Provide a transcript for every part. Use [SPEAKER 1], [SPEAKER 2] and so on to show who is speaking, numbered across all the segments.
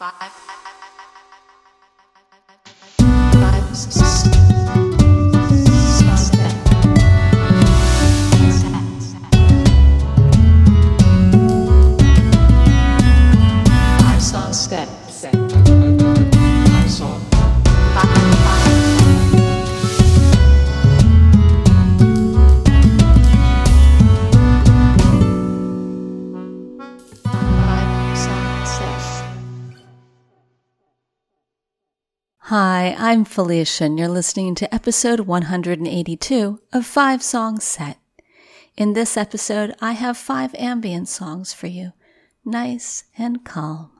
[SPEAKER 1] Five.
[SPEAKER 2] Hi, I'm Felicia, and you're listening to episode 182 of Five Songs Set. In this episode, I have five ambient songs for you, nice and calm.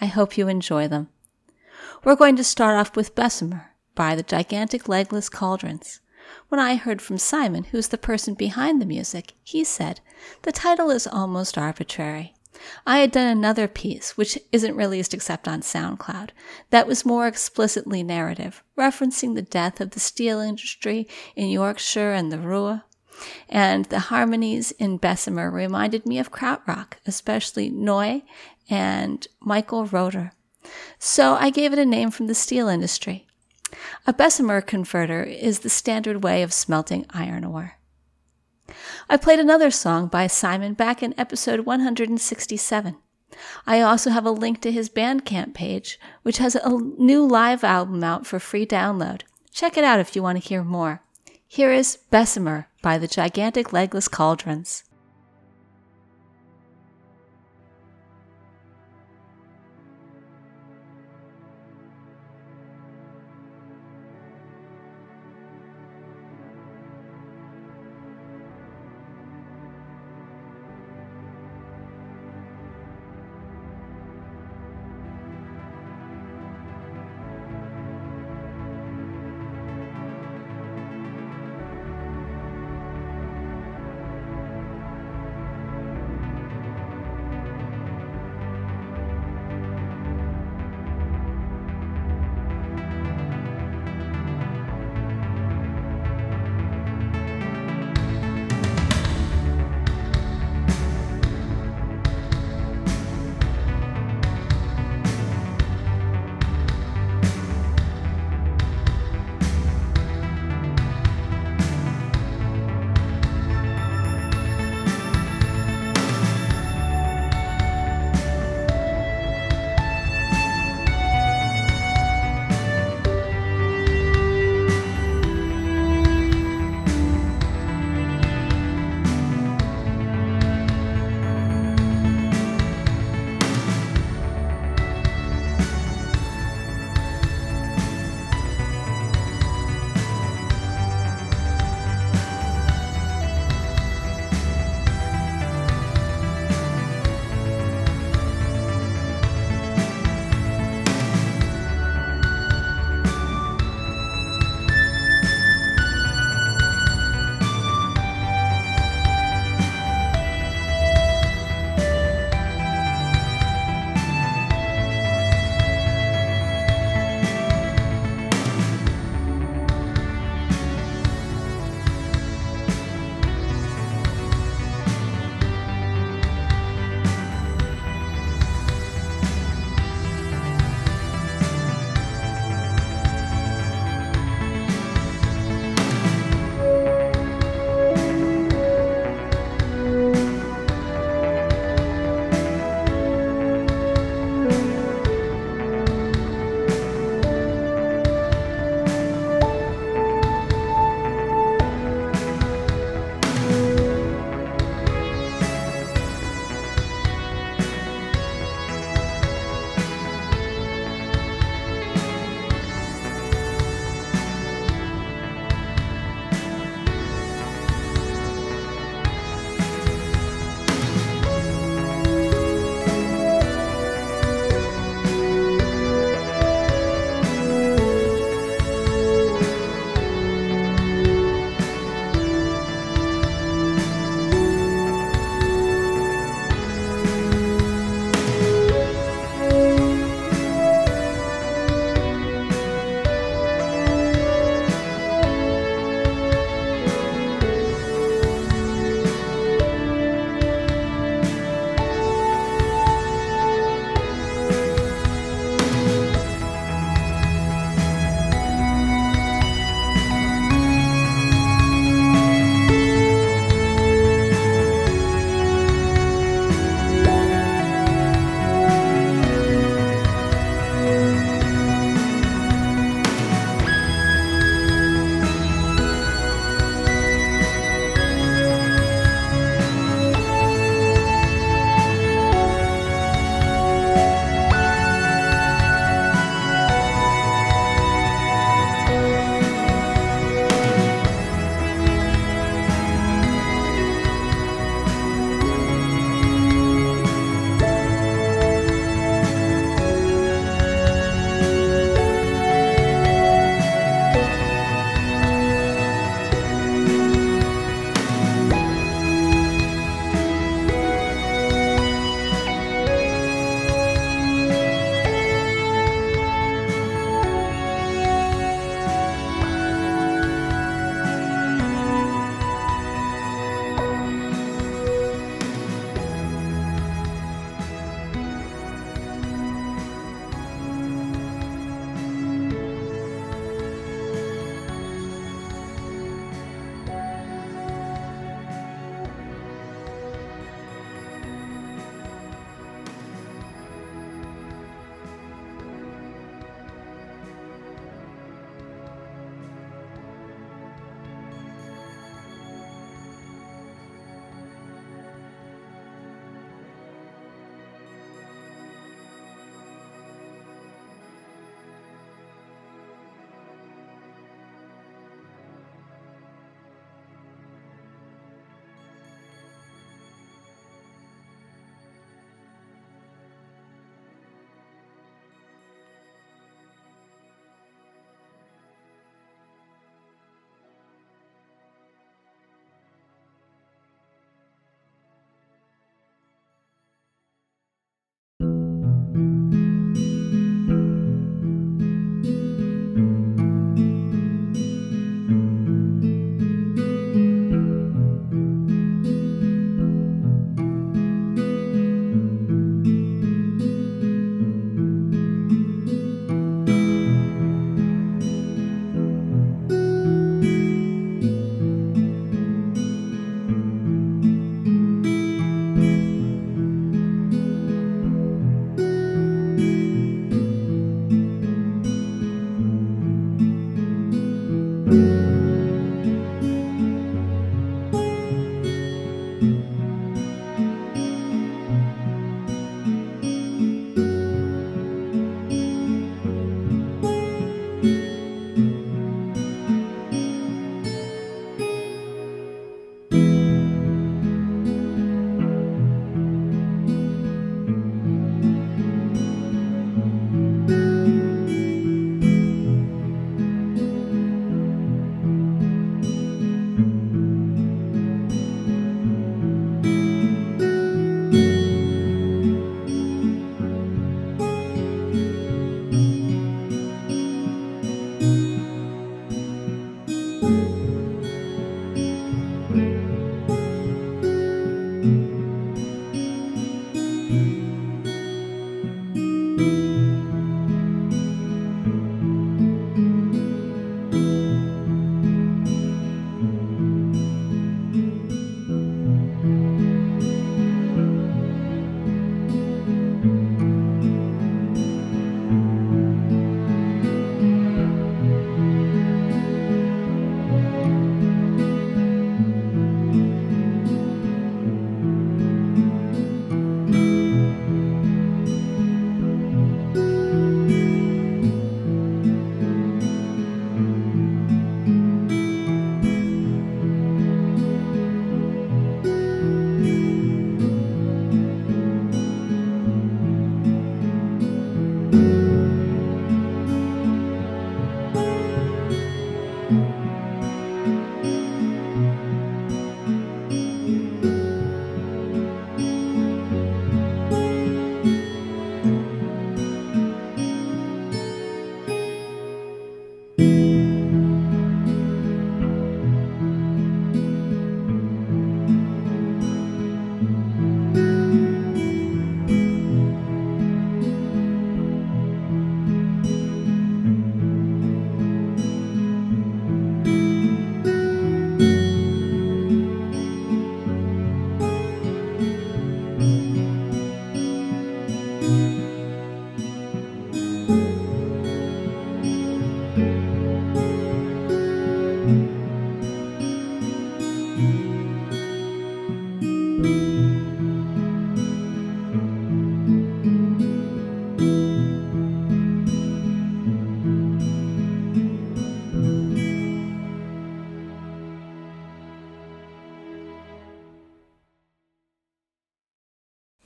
[SPEAKER 2] I hope you enjoy them. We're going to start off with Bessemer by the Gigantic Legless Cauldrons. When I heard from Simon, who's the person behind the music, he said, The title is almost arbitrary. I had done another piece, which isn't released except on SoundCloud, that was more explicitly narrative, referencing the death of the steel industry in Yorkshire and the Ruhr. And the harmonies in Bessemer reminded me of krautrock, especially Neu and Michael Rother. So I gave it a name from the steel industry. A Bessemer converter is the standard way of smelting iron ore. I played another song by Simon back in episode 167. I also have a link to his Bandcamp page, which has a new live album out for free download. Check it out if you want to hear more. Here is Bessemer by the Gigantic Legless Cauldrons.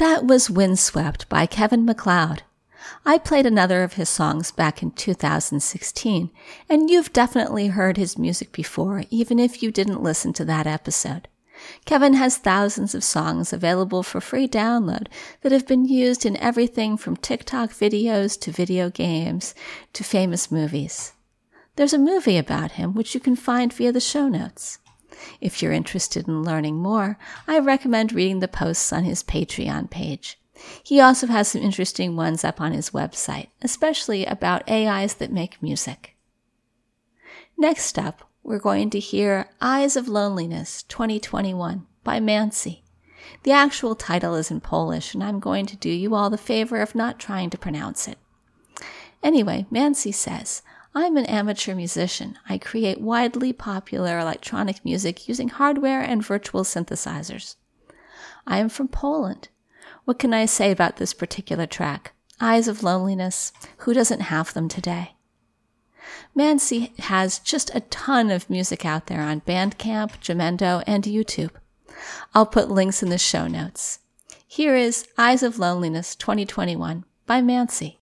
[SPEAKER 2] That was Windswept by Kevin MacLeod. I played another of his songs back in 2016, and you've definitely heard his music before, even if you didn't listen to that episode. Kevin has thousands of songs available for free download that have been used in everything from TikTok videos to video games to famous movies. There's a movie about him which you can find via the show notes. If you're interested in learning more, I recommend reading the posts on his Patreon page. He also has some interesting ones up on his website, especially about AIs that make music. Next up, we're going to hear Eyes of Loneliness 2021 by MANCY. The actual title is in Polish, and I'm going to do you all the favor of not trying to pronounce it. Anyway, MANCY says, I'm an amateur musician. I create widely popular electronic music using hardware and virtual synthesizers. I am from Poland. What can I say about this particular track? Eyes of Loneliness. Who doesn't have them today? MANCY has just a ton of music out there on Bandcamp, Jamendo, and YouTube. I'll put links in the show notes. Here is Eyes of Loneliness 2021 by MANCY.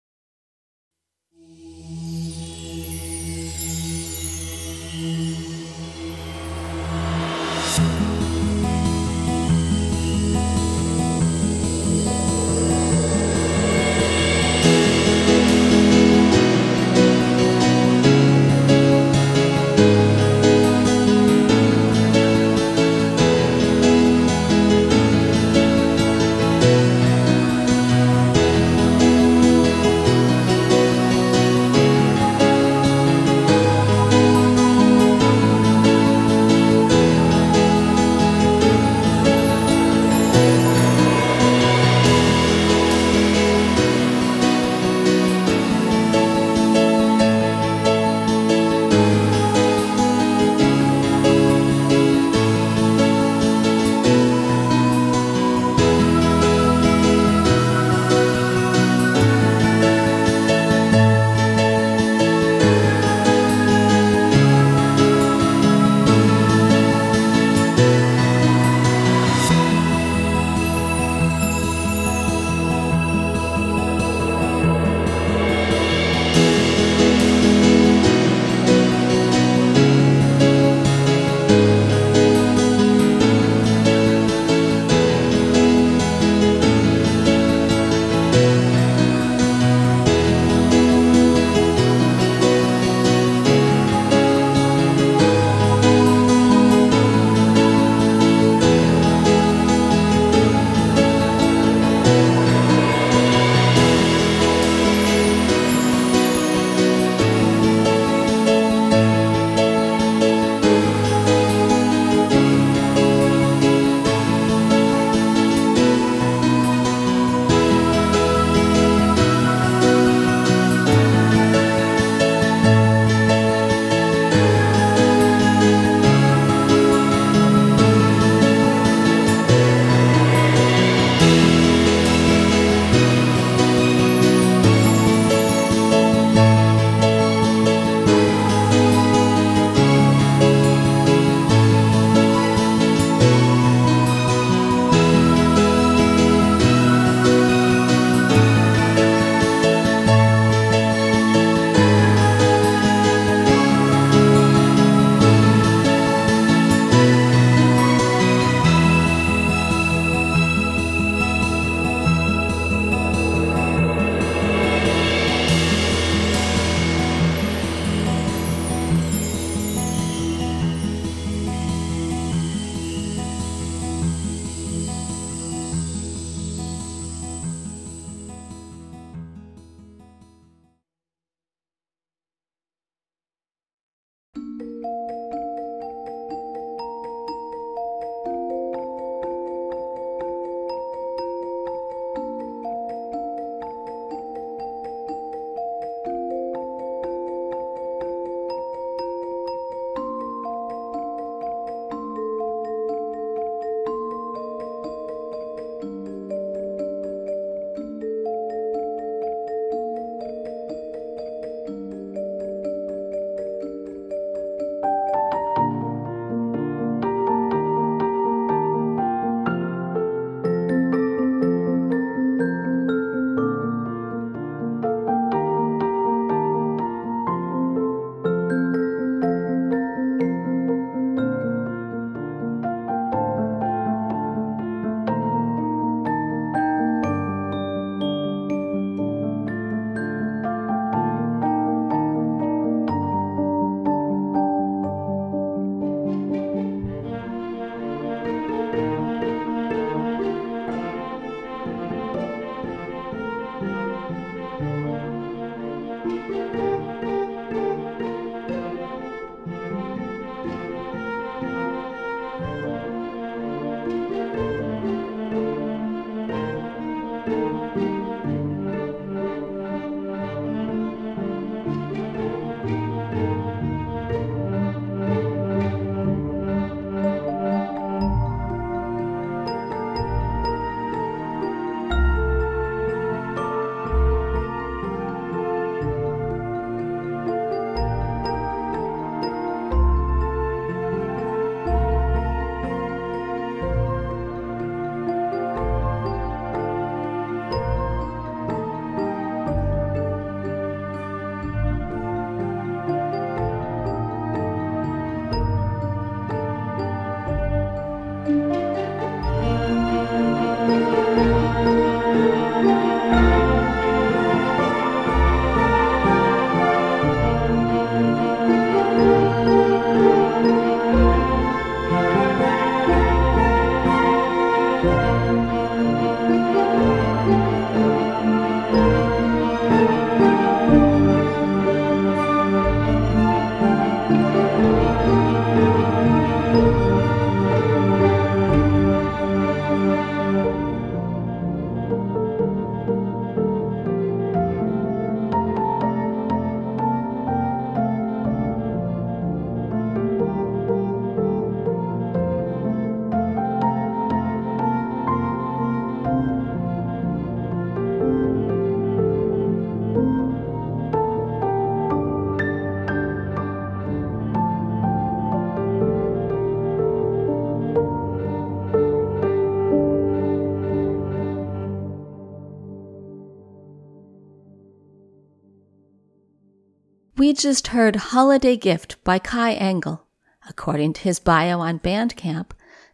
[SPEAKER 2] We just heard Holiday Gift by Kai Engel. According to his bio on Bandcamp,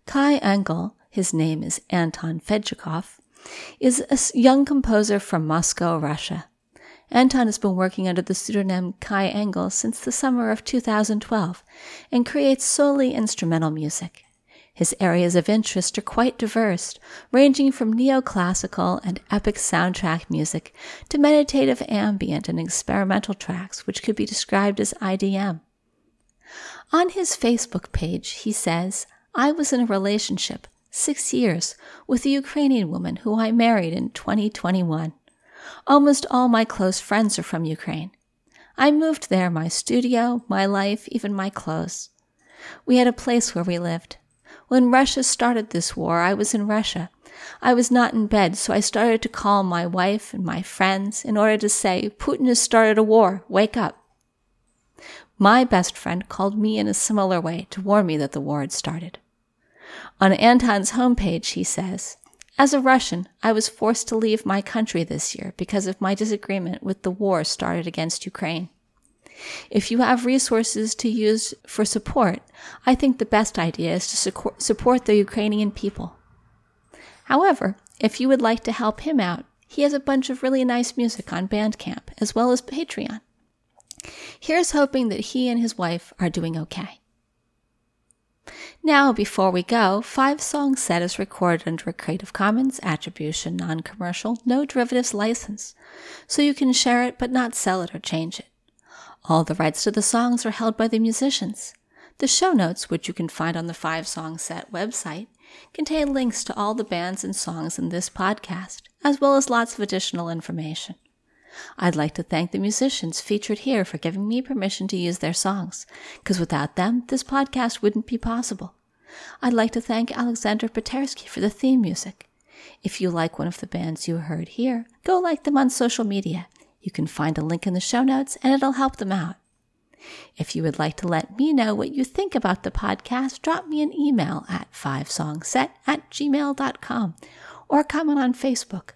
[SPEAKER 2] Kai Engel, his name is Anton Fedchikov, is a young composer from Moscow, Russia. Anton has been working under the pseudonym Kai Engel since the summer of 2012 and creates solely instrumental music. His areas of interest are quite diverse, ranging from neoclassical and epic soundtrack music to meditative ambient and experimental tracks, which could be described as IDM. On his Facebook page, he says, I was in a relationship, six years, with a Ukrainian woman who I married in 2021. Almost all my close friends are from Ukraine. I moved there my studio, my life, even my clothes. We had a place where we lived. When Russia started this war, I was in Russia. I was not in bed, so I started to call my wife and my friends in order to say, Putin has started a war, wake up. My best friend called me in a similar way to warn me that the war had started. On Anton's homepage, he says, As a Russian, I was forced to leave my country this year because of my disagreement with the war started against Ukraine. If you have resources to use for support, I think the best idea is to support the Ukrainian people. However, if you would like to help him out, he has a bunch of really nice music on Bandcamp as well as Patreon. Here's hoping that he and his wife are doing okay. Now, before we go, Five Song Set is recorded under a Creative Commons Attribution Non Commercial No Derivatives license, so you can share it but not sell it or change it. All the rights to the songs are held by the musicians. The show notes, which you can find on the Five Song Set website, contain links to all the bands and songs in this podcast, as well as lots of additional information. I'd like to thank the musicians featured here for giving me permission to use their songs, because without them, this podcast wouldn't be possible. I'd like to thank Alexander Patersky for the theme music. If you like one of the bands you heard here, go like them on social media you can find a link in the show notes and it'll help them out. If you would like to let me know what you think about the podcast, drop me an email at fivesongset at gmail.com or comment on Facebook.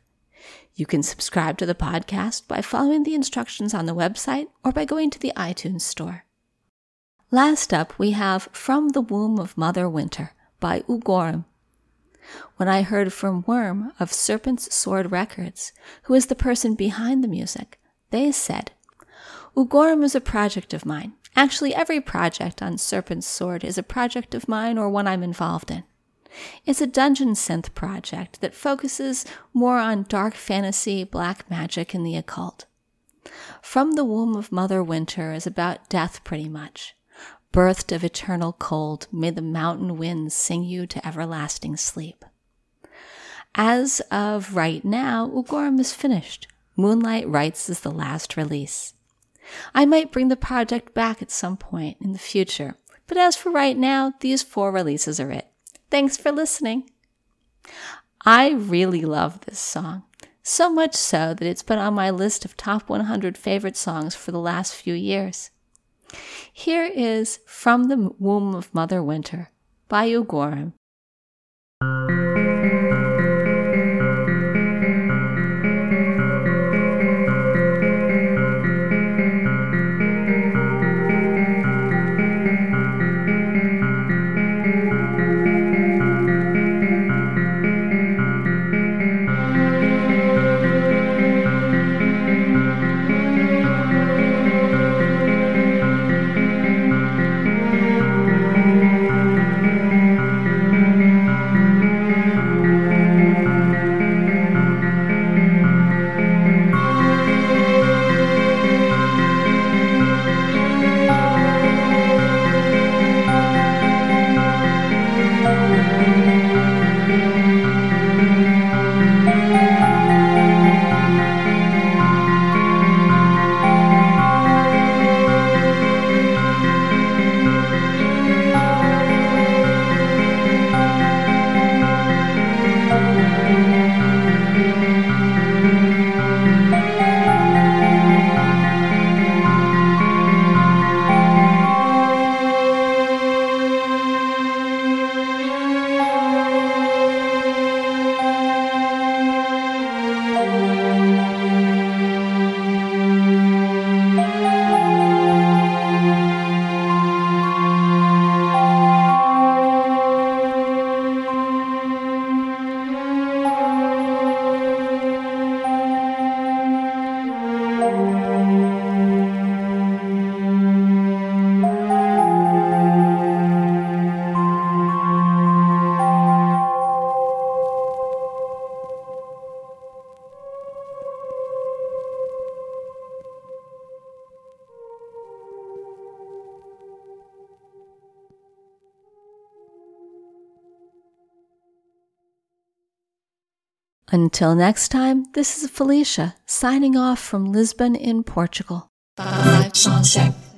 [SPEAKER 2] You can subscribe to the podcast by following the instructions on the website or by going to the iTunes store. Last up, we have From the Womb of Mother Winter by Ugorim when I heard from Worm of Serpent's Sword Records, who is the person behind the music, they said, Ugorim is a project of mine. Actually, every project on Serpent's Sword is a project of mine or one I'm involved in. It's a dungeon synth project that focuses more on dark fantasy, black magic, and the occult. From the Womb of Mother Winter is about death, pretty much. Birthed of eternal cold, may the mountain winds sing you to everlasting sleep. As of right now, Ugorim is finished. Moonlight Writes is the last release. I might bring the project back at some point in the future, but as for right now, these four releases are it. Thanks for listening. I really love this song, so much so that it's been on my list of top 100 favorite songs for the last few years. Here is From the Womb of Mother Winter by Ugorim. Until next time, this is Felicia signing off from Lisbon in Portugal.
[SPEAKER 1] Five set.